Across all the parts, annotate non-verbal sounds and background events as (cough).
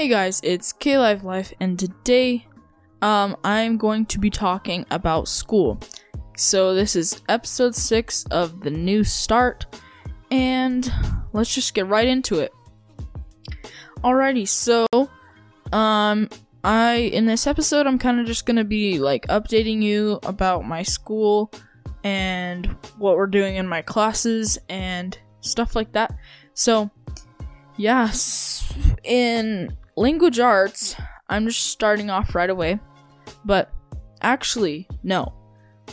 Hey guys, it's K Live Life, and today, um, I'm going to be talking about school. So this is episode six of the new start, and let's just get right into it. Alrighty, so, um, I in this episode, I'm kind of just gonna be like updating you about my school and what we're doing in my classes and stuff like that. So, yes, in language arts, I'm just starting off right away. But actually, no.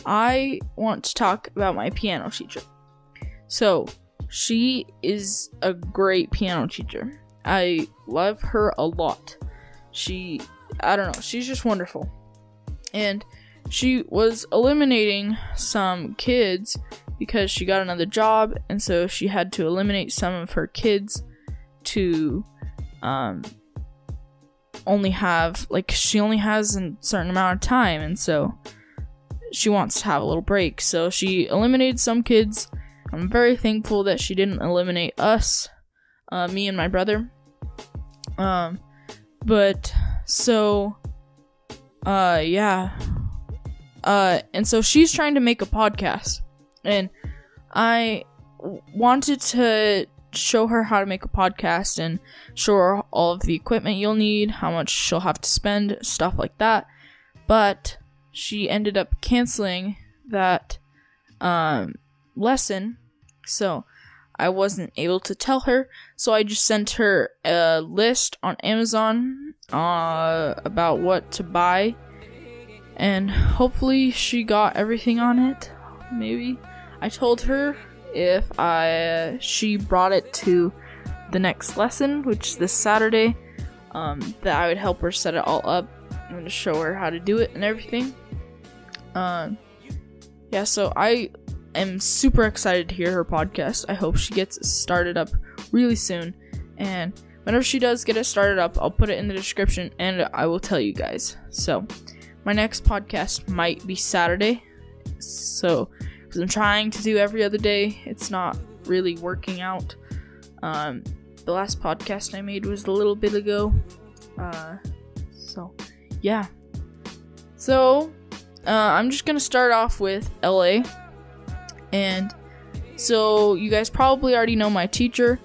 I want to talk about my piano teacher. So, she is a great piano teacher. I love her a lot. She, I don't know, she's just wonderful. And she was eliminating some kids because she got another job, and so she had to eliminate some of her kids to um, only have like she only has a certain amount of time and so she wants to have a little break. So she eliminated some kids. I'm very thankful that she didn't eliminate us uh, me and my brother. Um but so uh yeah. Uh and so she's trying to make a podcast. And i wanted to show her how to make a podcast and show her all of the equipment you'll need, how much she'll have to spend, stuff like that. But she ended up canceling that um, lesson, so I wasn't able to tell her. So I just sent her a list on Amazon uh, about what to buy, and hopefully she got everything on it. Maybe I told her if I she brought it to the next lesson, which is this Saturday, um, that I would help her set it all up and show her how to do it and everything. Um, yeah, so I am super excited to hear her podcast. I hope she gets started up really soon, and whenever she does get it started up, I'll put it in the description and I will tell you guys. So, my next podcast might be Saturday, so because I'm trying to do every other day. It's not really working out. Um, the last podcast I made was a little bit ago. Uh, so, yeah. So, uh, I'm just gonna start off with LA. And so, you guys probably already know my teacher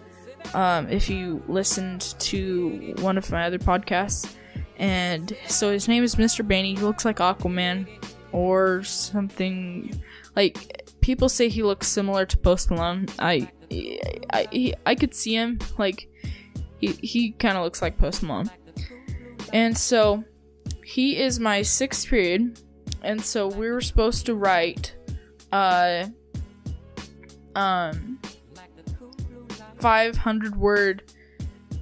um, if you listened to one of my other podcasts. And so, his name is Mr. Baney. He looks like Aquaman or something like people say he looks similar to Post Malone. I I I, I could see him like he he kind of looks like Post Malone. And so he is my sixth period, and so we were supposed to write uh um 500 word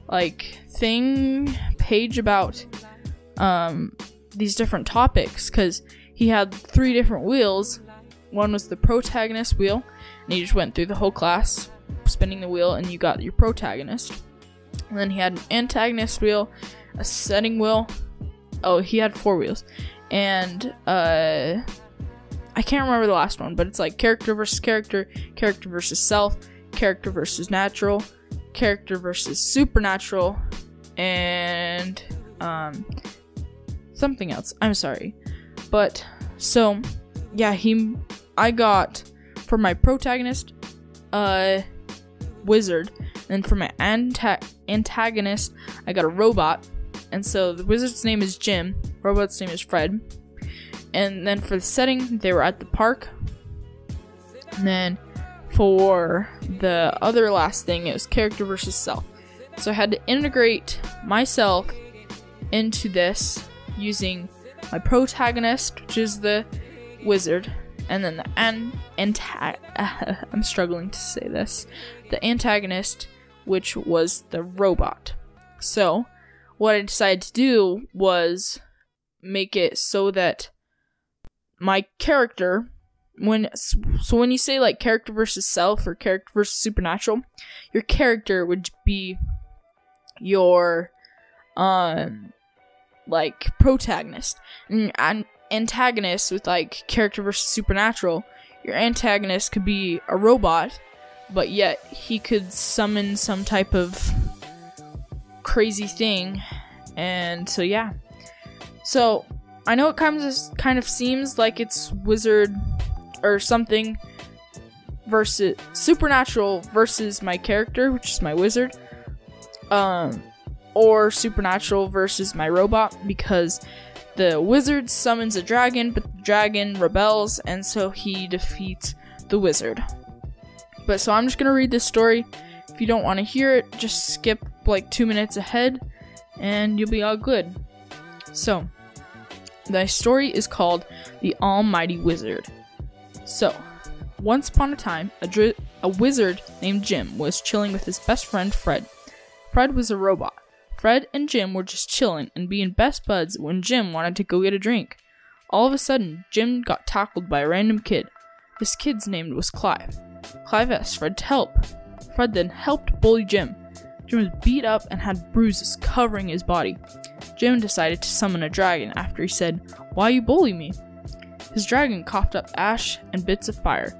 like thing page about um these different topics because he had three different wheels one was the protagonist wheel, and he just went through the whole class spinning the wheel, and you got your protagonist. And then he had an antagonist wheel, a setting wheel. Oh, he had four wheels, and uh, I can't remember the last one, but it's like character versus character, character versus self, character versus natural, character versus supernatural, and um, something else. I'm sorry, but so yeah, he I got for my protagonist, uh, wizard, and for my anta- antagonist, I got a robot. And so the wizard's name is Jim, robot's name is Fred. And then for the setting, they were at the park. And then for the other last thing, it was character versus self. So I had to integrate myself into this using my protagonist, which is the wizard, and then the an- anta- (laughs) I'm struggling to say this. The antagonist, which was the robot. So, what I decided to do was make it so that my character when so when you say like character versus self or character versus supernatural, your character would be your um like protagonist and, and antagonist with like character versus supernatural, your antagonist could be a robot, but yet he could summon some type of crazy thing And so yeah. So I know it kind of kind of seems like it's wizard or something versus supernatural versus my character, which is my wizard. Um or supernatural versus my robot because the wizard summons a dragon, but the dragon rebels and so he defeats the wizard. But so I'm just to read this story. If you don't want to hear it, just skip like 2 minutes ahead and you'll be all good. So, the story is called The Almighty Wizard. So, once upon a time, a, dri- a wizard named Jim was chilling with his best friend Fred. Fred was a robot. Fred and Jim were just chilling and being best buds when Jim wanted to go get a drink. All of a sudden, Jim got tackled by a random kid. This kid's name was Clive. Clive asked Fred to help. Fred then helped bully Jim. Jim was beat up and had bruises covering his body. Jim decided to summon a dragon after he said, Why you bully me? His dragon coughed up ash and bits of fire,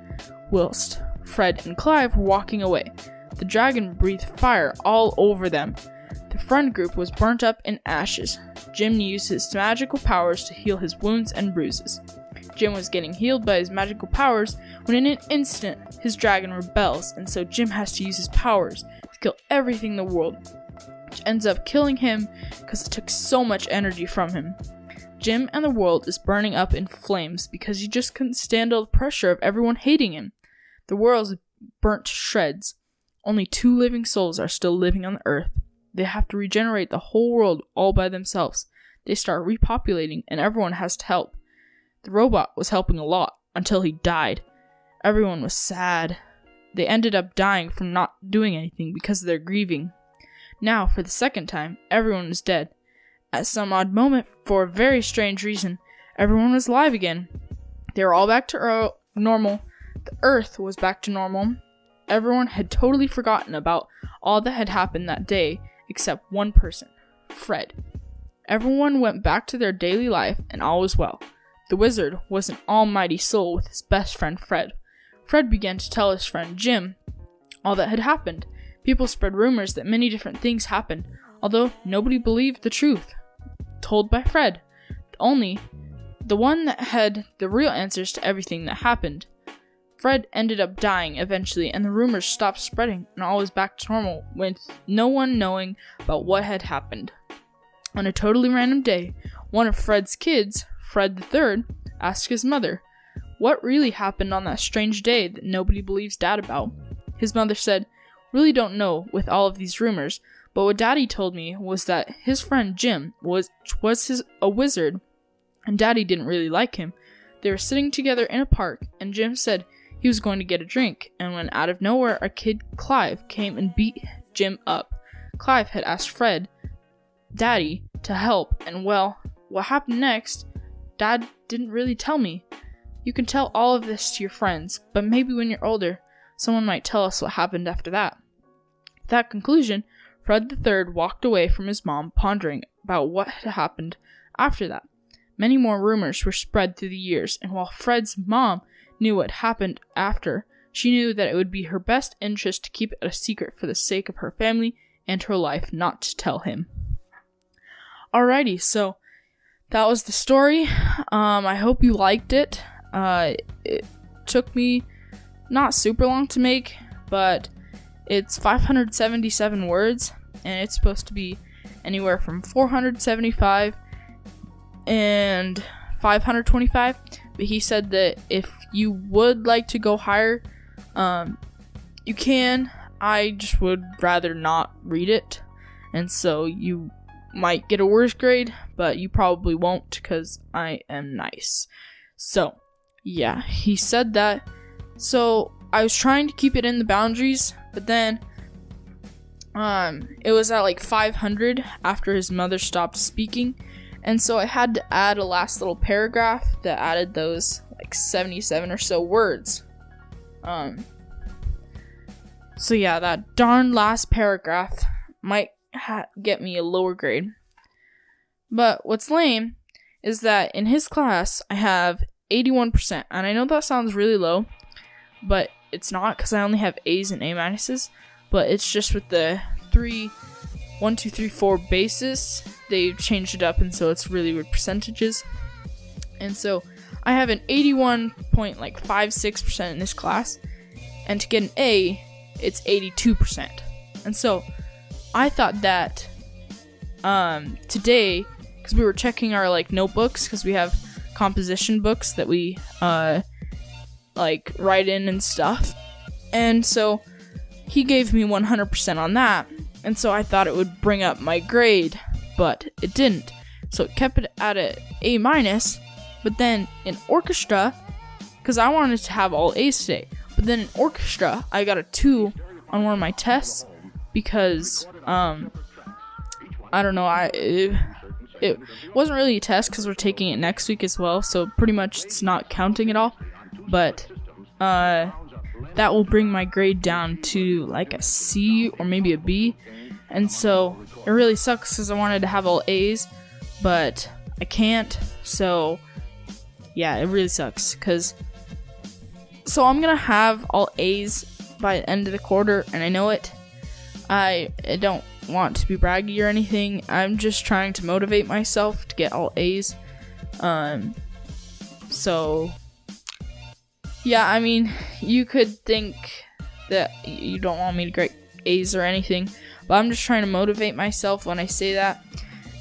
whilst Fred and Clive were walking away. The dragon breathed fire all over them. The friend group was burnt up in ashes. Jim used his magical powers to heal his wounds and bruises. Jim was getting healed by his magical powers when in an instant his dragon rebels, and so Jim has to use his powers to kill everything in the world, which ends up killing him because it took so much energy from him. Jim and the world is burning up in flames because he just couldn't stand all the pressure of everyone hating him. The world is burnt to shreds. Only two living souls are still living on the earth. They have to regenerate the whole world all by themselves. They start repopulating, and everyone has to help. The robot was helping a lot until he died. Everyone was sad. They ended up dying from not doing anything because of their grieving. Now, for the second time, everyone was dead. At some odd moment, for a very strange reason, everyone was alive again. They were all back to er- normal. The Earth was back to normal. Everyone had totally forgotten about all that had happened that day, except one person Fred. Everyone went back to their daily life, and all was well. The wizard was an almighty soul with his best friend Fred. Fred began to tell his friend Jim all that had happened. People spread rumors that many different things happened, although nobody believed the truth. Told by Fred, only the one that had the real answers to everything that happened. Fred ended up dying eventually, and the rumors stopped spreading, and all was back to normal, with no one knowing about what had happened. On a totally random day, one of Fred's kids, Fred III, asked his mother, What really happened on that strange day that nobody believes Dad about? His mother said, Really don't know with all of these rumors, but what Daddy told me was that his friend Jim was was his a wizard, and Daddy didn't really like him. They were sitting together in a park, and Jim said he was going to get a drink, and when out of nowhere a kid Clive came and beat Jim up. Clive had asked Fred, Daddy, to help, and well, what happened next Dad didn't really tell me. You can tell all of this to your friends, but maybe when you're older, someone might tell us what happened after that. With that conclusion, Fred III walked away from his mom, pondering about what had happened after that. Many more rumors were spread through the years, and while Fred's mom knew what happened after, she knew that it would be her best interest to keep it a secret for the sake of her family and her life not to tell him. Alrighty, so that was the story. Um, I hope you liked it. Uh, it took me not super long to make, but it's 577 words, and it's supposed to be anywhere from 475 and 525. But he said that if you would like to go higher, um, you can. I just would rather not read it, and so you might get a worse grade, but you probably won't because I am nice. So, yeah, he said that. So, I was trying to keep it in the boundaries, but then um it was at like 500 after his mother stopped speaking. And so I had to add a last little paragraph that added those like 77 or so words. Um so yeah, that darn last paragraph might ha- get me a lower grade. But what's lame is that in his class, I have 81%. And I know that sounds really low, but it's not because I only have A's and A minuses. But it's just with the three one, two, three, four basis. They've changed it up, and so it's really with percentages. And so I have an 81.56% in this class, and to get an A, it's 82%. And so I thought that um, today, because we were checking our like notebooks, because we have composition books that we uh, like write in and stuff, and so he gave me 100% on that, and so I thought it would bring up my grade, but it didn't. So it kept it at a A minus, but then in orchestra, because I wanted to have all A's today, but then in orchestra I got a two on one of my tests because um I don't know I it, it wasn't really a test because we're taking it next week as well, so pretty much it's not counting at all, but uh that will bring my grade down to like a C or maybe a B. And so it really sucks because I wanted to have all A's, but I can't. So yeah, it really sucks because. So I'm gonna have all A's by the end of the quarter, and I know it. I, I don't want to be braggy or anything. I'm just trying to motivate myself to get all A's. Um, so yeah, I mean, you could think that you don't want me to get A's or anything, but I'm just trying to motivate myself when I say that.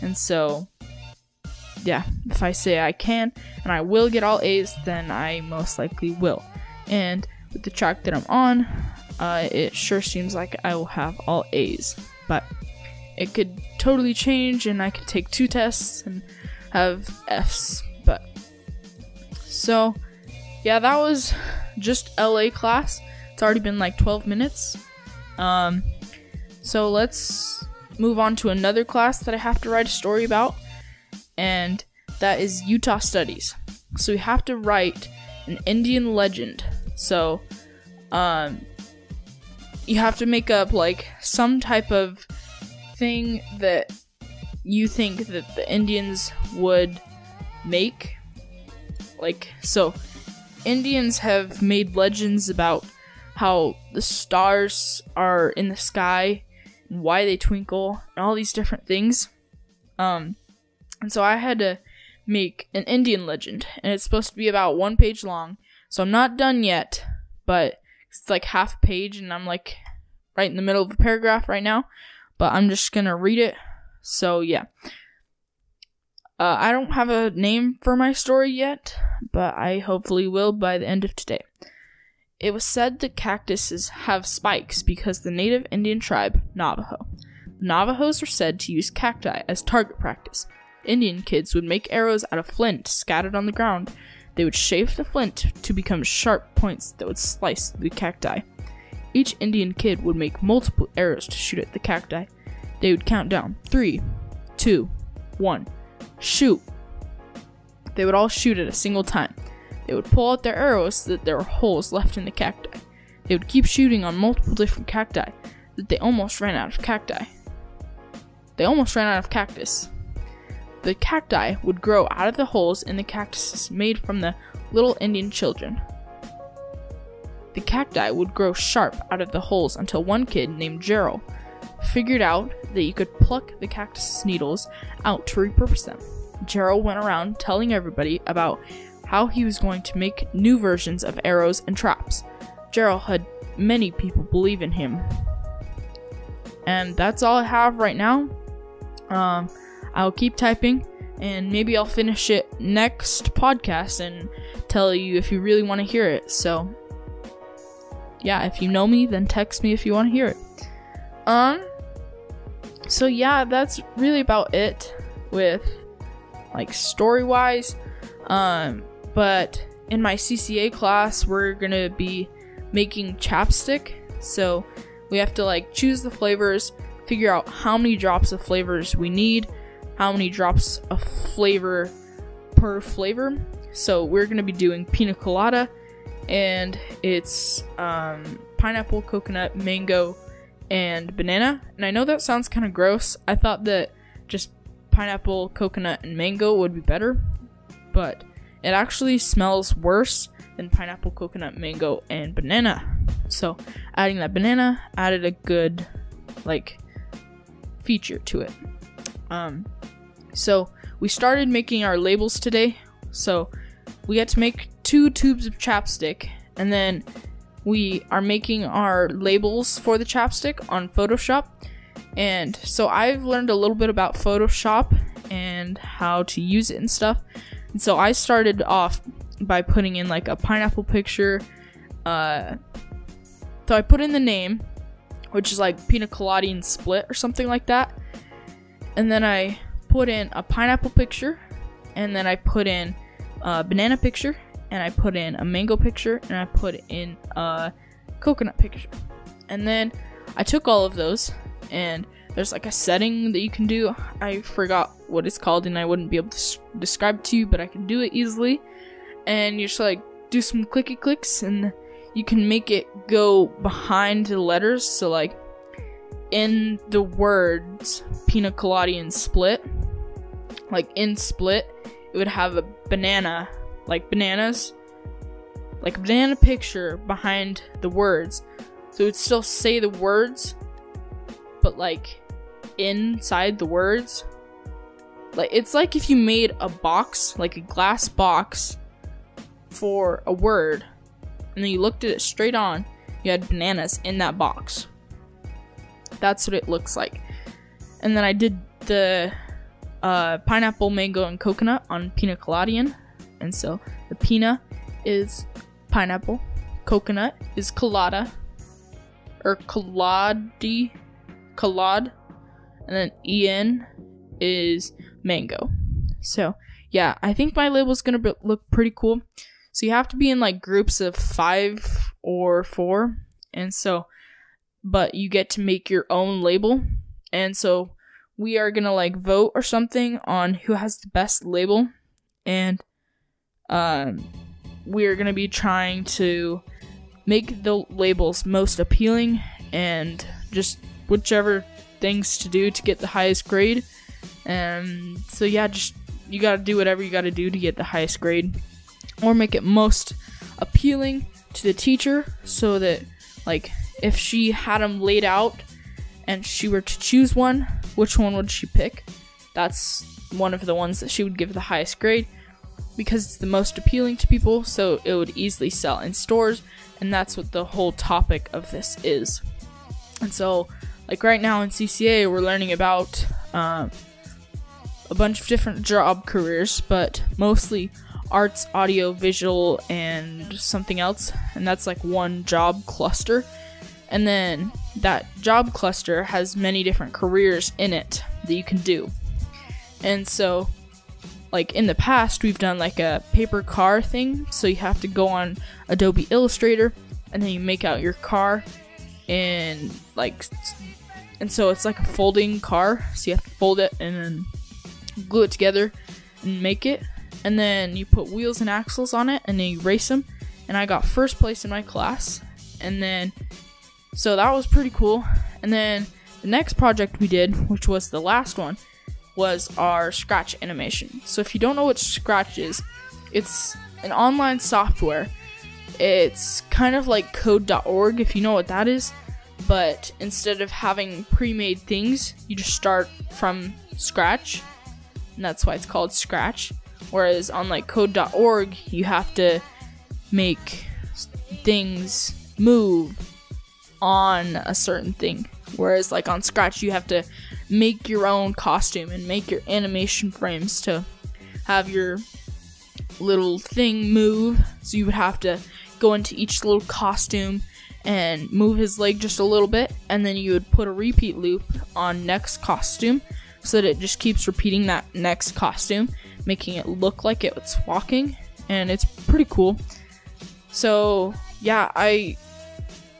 And so, yeah, if I say I can and I will get all A's, then I most likely will. And with the track that I'm on, uh, it sure seems like I will have all A's. But it could totally change, and I could take two tests and have F's. But so yeah, that was just LA class. It's already been like 12 minutes. Um, so let's move on to another class that I have to write a story about, and that is Utah Studies. So we have to write an Indian legend. So, um, you have to make up like some type of thing that you think that the Indians would make. Like, so Indians have made legends about how the stars are in the sky and why they twinkle and all these different things. Um, and so I had to make an Indian legend, and it's supposed to be about one page long. So I'm not done yet, but it's like half page, and I'm like right in the middle of a paragraph right now. But I'm just gonna read it. So yeah. Uh, I don't have a name for my story yet, but I hopefully will by the end of today. It was said that cactuses have spikes because the native Indian tribe, Navajo. The Navajos were said to use cacti as target practice. Indian kids would make arrows out of flint scattered on the ground. They would shave the flint to become sharp points that would slice the cacti. Each Indian kid would make multiple arrows to shoot at the cacti. They would count down three, two, one shoot. They would all shoot at a single time. They would pull out their arrows so that there were holes left in the cacti. They would keep shooting on multiple different cacti that they almost ran out of cacti. They almost ran out of cactus. The cacti would grow out of the holes in the cactuses made from the little Indian children. The cacti would grow sharp out of the holes until one kid named Gerald figured out that you could pluck the cactus needles out to repurpose them. Gerald went around telling everybody about how he was going to make new versions of arrows and traps. Gerald had many people believe in him. And that's all I have right now. Um, I'll keep typing and maybe I'll finish it next podcast and tell you if you really want to hear it. So, yeah, if you know me, then text me if you want to hear it. Um, so yeah, that's really about it with like story wise. Um, but in my CCA class, we're gonna be making chapstick. So we have to like choose the flavors, figure out how many drops of flavors we need, how many drops of flavor per flavor. So we're gonna be doing pina colada, and it's um, pineapple, coconut, mango, and banana. And I know that sounds kind of gross. I thought that just pineapple, coconut, and mango would be better, but it actually smells worse than pineapple, coconut, mango, and banana. So adding that banana added a good, like, feature to it. Um, so we started making our labels today. So we get to make two tubes of chapstick, and then we are making our labels for the chapstick on Photoshop. And so I've learned a little bit about Photoshop and how to use it and stuff. And so I started off by putting in like a pineapple picture. Uh, so I put in the name, which is like pina colada and split or something like that. And then I put in a pineapple picture, and then I put in a banana picture, and I put in a mango picture, and I put in a coconut picture. And then I took all of those, and there's like a setting that you can do. I forgot what it's called, and I wouldn't be able to s- describe to you, but I can do it easily. And you just like do some clicky clicks, and you can make it go behind the letters. So like in the words pina colada and split, like in split, it would have a banana, like bananas, like a banana picture behind the words. So it would still say the words, but like inside the words. Like it's like if you made a box, like a glass box for a word, and then you looked at it straight on, you had bananas in that box. That's what it looks like. And then I did the uh, pineapple, mango, and coconut on pina coladian. And so the pina is pineapple, coconut is colada, or coladi, collad, and then en is mango. So yeah, I think my label's gonna be- look pretty cool. So you have to be in like groups of five or four, and so, but you get to make your own label, and so we are gonna like vote or something on who has the best label, and um, we are gonna be trying to make the labels most appealing and just whichever things to do to get the highest grade. And so yeah, just you gotta do whatever you gotta do to get the highest grade or make it most appealing to the teacher so that like if she had them laid out and she were to choose one which one would she pick that's one of the ones that she would give the highest grade because it's the most appealing to people so it would easily sell in stores and that's what the whole topic of this is and so like right now in cca we're learning about um, a bunch of different job careers but mostly arts, audio, visual, and something else. And that's like one job cluster. And then that job cluster has many different careers in it that you can do. And so, like in the past, we've done like a paper car thing. So you have to go on Adobe Illustrator and then you make out your car and like, and so it's like a folding car. So you have to fold it and then glue it together and make it and then you put wheels and axles on it and then you race them and i got first place in my class and then so that was pretty cool and then the next project we did which was the last one was our scratch animation. So if you don't know what scratch is it's an online software. It's kind of like code.org if you know what that is but instead of having pre-made things you just start from scratch and that's why it's called scratch. Whereas on like code.org, you have to make things move on a certain thing. Whereas like on Scratch, you have to make your own costume and make your animation frames to have your little thing move. So you would have to go into each little costume and move his leg just a little bit, and then you would put a repeat loop on next costume so that it just keeps repeating that next costume making it look like it's walking, and it's pretty cool. So, yeah, I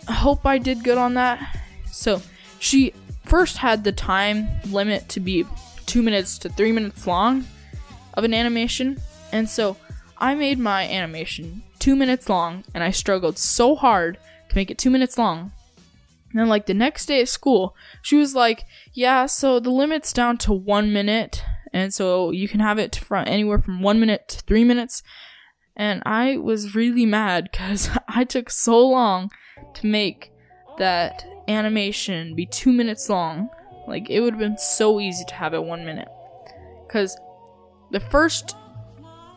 hope I did good on that. So, she first had the time limit to be two minutes to three minutes long of an animation, and so I made my animation two minutes long, and I struggled so hard to make it two minutes long. And then, like, the next day at school, she was like, Yeah, so the limit's down to one minute and so you can have it from anywhere from one minute to three minutes. And I was really mad because (laughs) I took so long to make that animation be two minutes long. Like it would have been so easy to have it one minute. Cause the first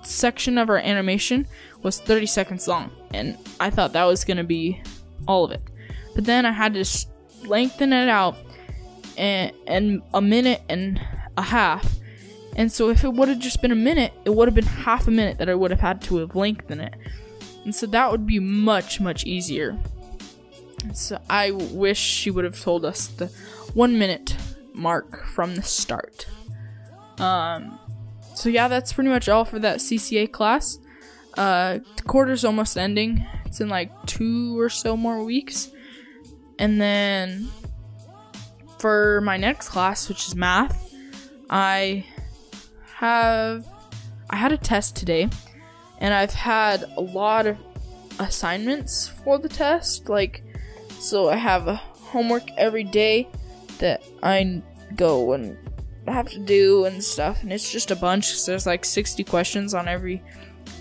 section of our animation was 30 seconds long, and I thought that was gonna be all of it. But then I had to lengthen it out and, and a minute and a half. And so if it would have just been a minute, it would have been half a minute that I would have had to have lengthened it. And so that would be much, much easier. So I wish she would have told us the one minute mark from the start. Um, so yeah, that's pretty much all for that CCA class. Uh, the quarter's almost ending. It's in like two or so more weeks. And then for my next class, which is math, I have I had a test today and I've had a lot of assignments for the test like so I have a homework every day that I go and have to do and stuff and it's just a bunch there's like 60 questions on every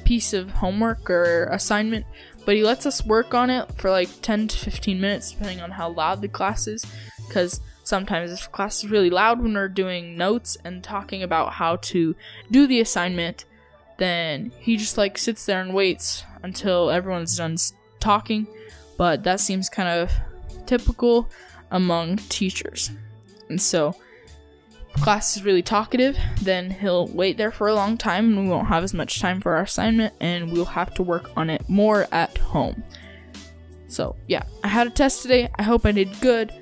piece of homework or assignment but he lets us work on it for like 10 to 15 minutes depending on how loud the class is because sometimes if class is really loud when we're doing notes and talking about how to do the assignment, then he just like sits there and waits until everyone's done talking. But that seems kind of typical among teachers. And so, if class is really talkative, then he'll wait there for a long time and we won't have as much time for our assignment and we'll have to work on it more at home. So, yeah, I had a test today. I hope I did good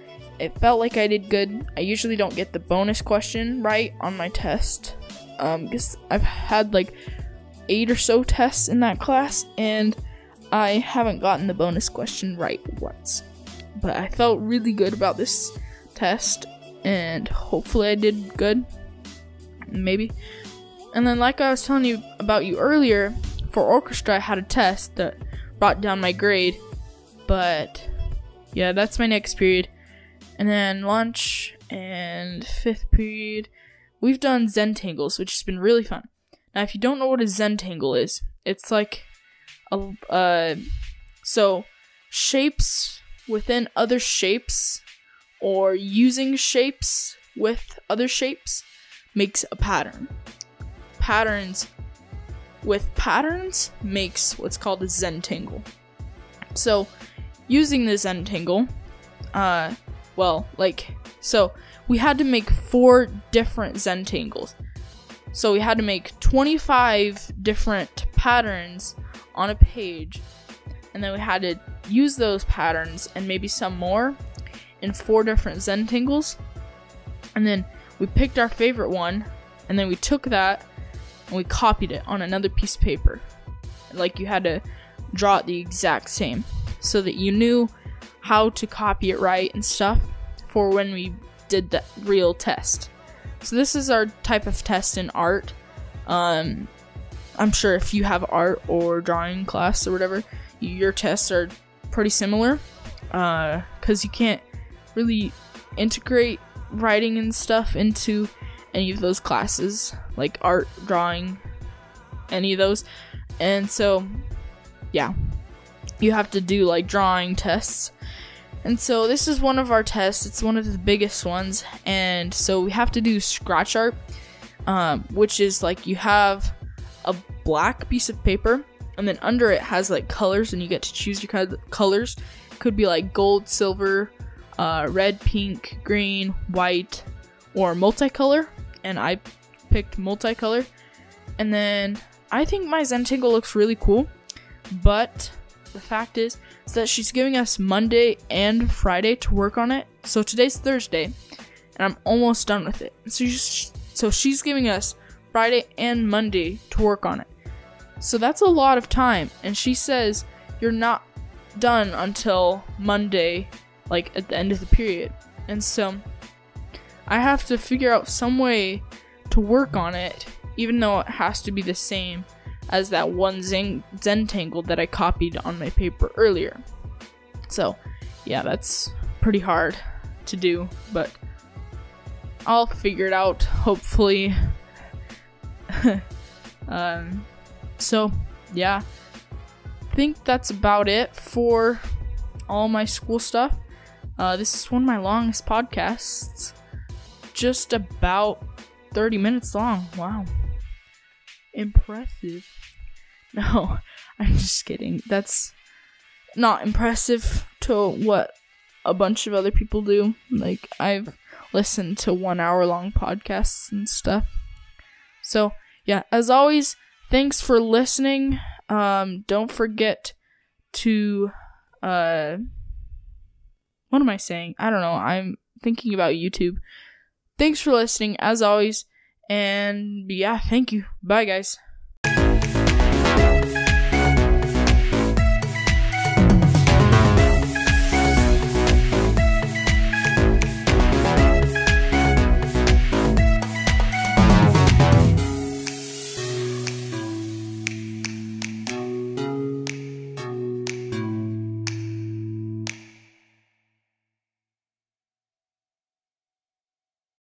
it felt like I did good. I usually don't get the bonus question right on my test. Um, because I've had like eight or so tests in that class, and I haven't gotten the bonus question right once. But I felt really good about this test, and hopefully I did good. Maybe. And then, like I was telling you about you earlier, for orchestra, I had a test that brought down my grade. But yeah, that's my next period. And then lunch and fifth period, we've done Zentangles, which has been really fun. Now, if you don't know what a Zentangle is, it's like uh, so shapes within other shapes or using shapes with other shapes makes a pattern. Patterns with patterns makes what's called a Zentangle. So, using the Zentangle, uh, well, like, so we had to make four different Zentangles. So we had to make 25 different patterns on a page, and then we had to use those patterns and maybe some more in four different Zen Zentangles. And then we picked our favorite one, and then we took that and we copied it on another piece of paper. Like you had to draw it the exact same so that you knew how to copy it right and stuff for when we did the real test. So this is our type of test in art. Um, I'm sure if you have art or drawing class or whatever, your tests are pretty similar. Uh, cause you can't really integrate writing and stuff into any of those classes, like art, drawing, any of those. And so, yeah, you have to do like drawing tests and so this is one of our tests. It's one of the biggest ones. And so we have to do scratch art, um, which is like you have a black piece of paper, and then under it has like colors, and you get to choose your colors. Could be like gold, silver, uh, red, pink, green, white, or multicolor. And I picked multicolor. And then I think my Zentangle looks really cool, but the fact is, is that she's giving us Monday and Friday to work on it. So today's Thursday, and I'm almost done with it. So she's giving us Friday and Monday to work on it. So that's a lot of time. And she says you're not done until Monday, like at the end of the period. And so I have to figure out some way to work on it, even though it has to be the same as that one Zen- Zentangle that I copied on my paper earlier. So, yeah, that's pretty hard to do, but I'll figure it out, hopefully. (laughs) um, so, yeah, I think that's about it for all my school stuff. Uh, this is one of my longest podcasts, just about 30 minutes long. Wow. Impressive. (laughs) No, (laughs) I'm just kidding. That's not impressive to what a bunch of other people do. Like, I've listened to one hour long podcasts and stuff. So, yeah, as always, thanks for listening. Um, don't forget to, uh, what am I saying? I don't know. I'm thinking about YouTube. Thanks for listening, as always. And yeah, thank you. Bye, guys.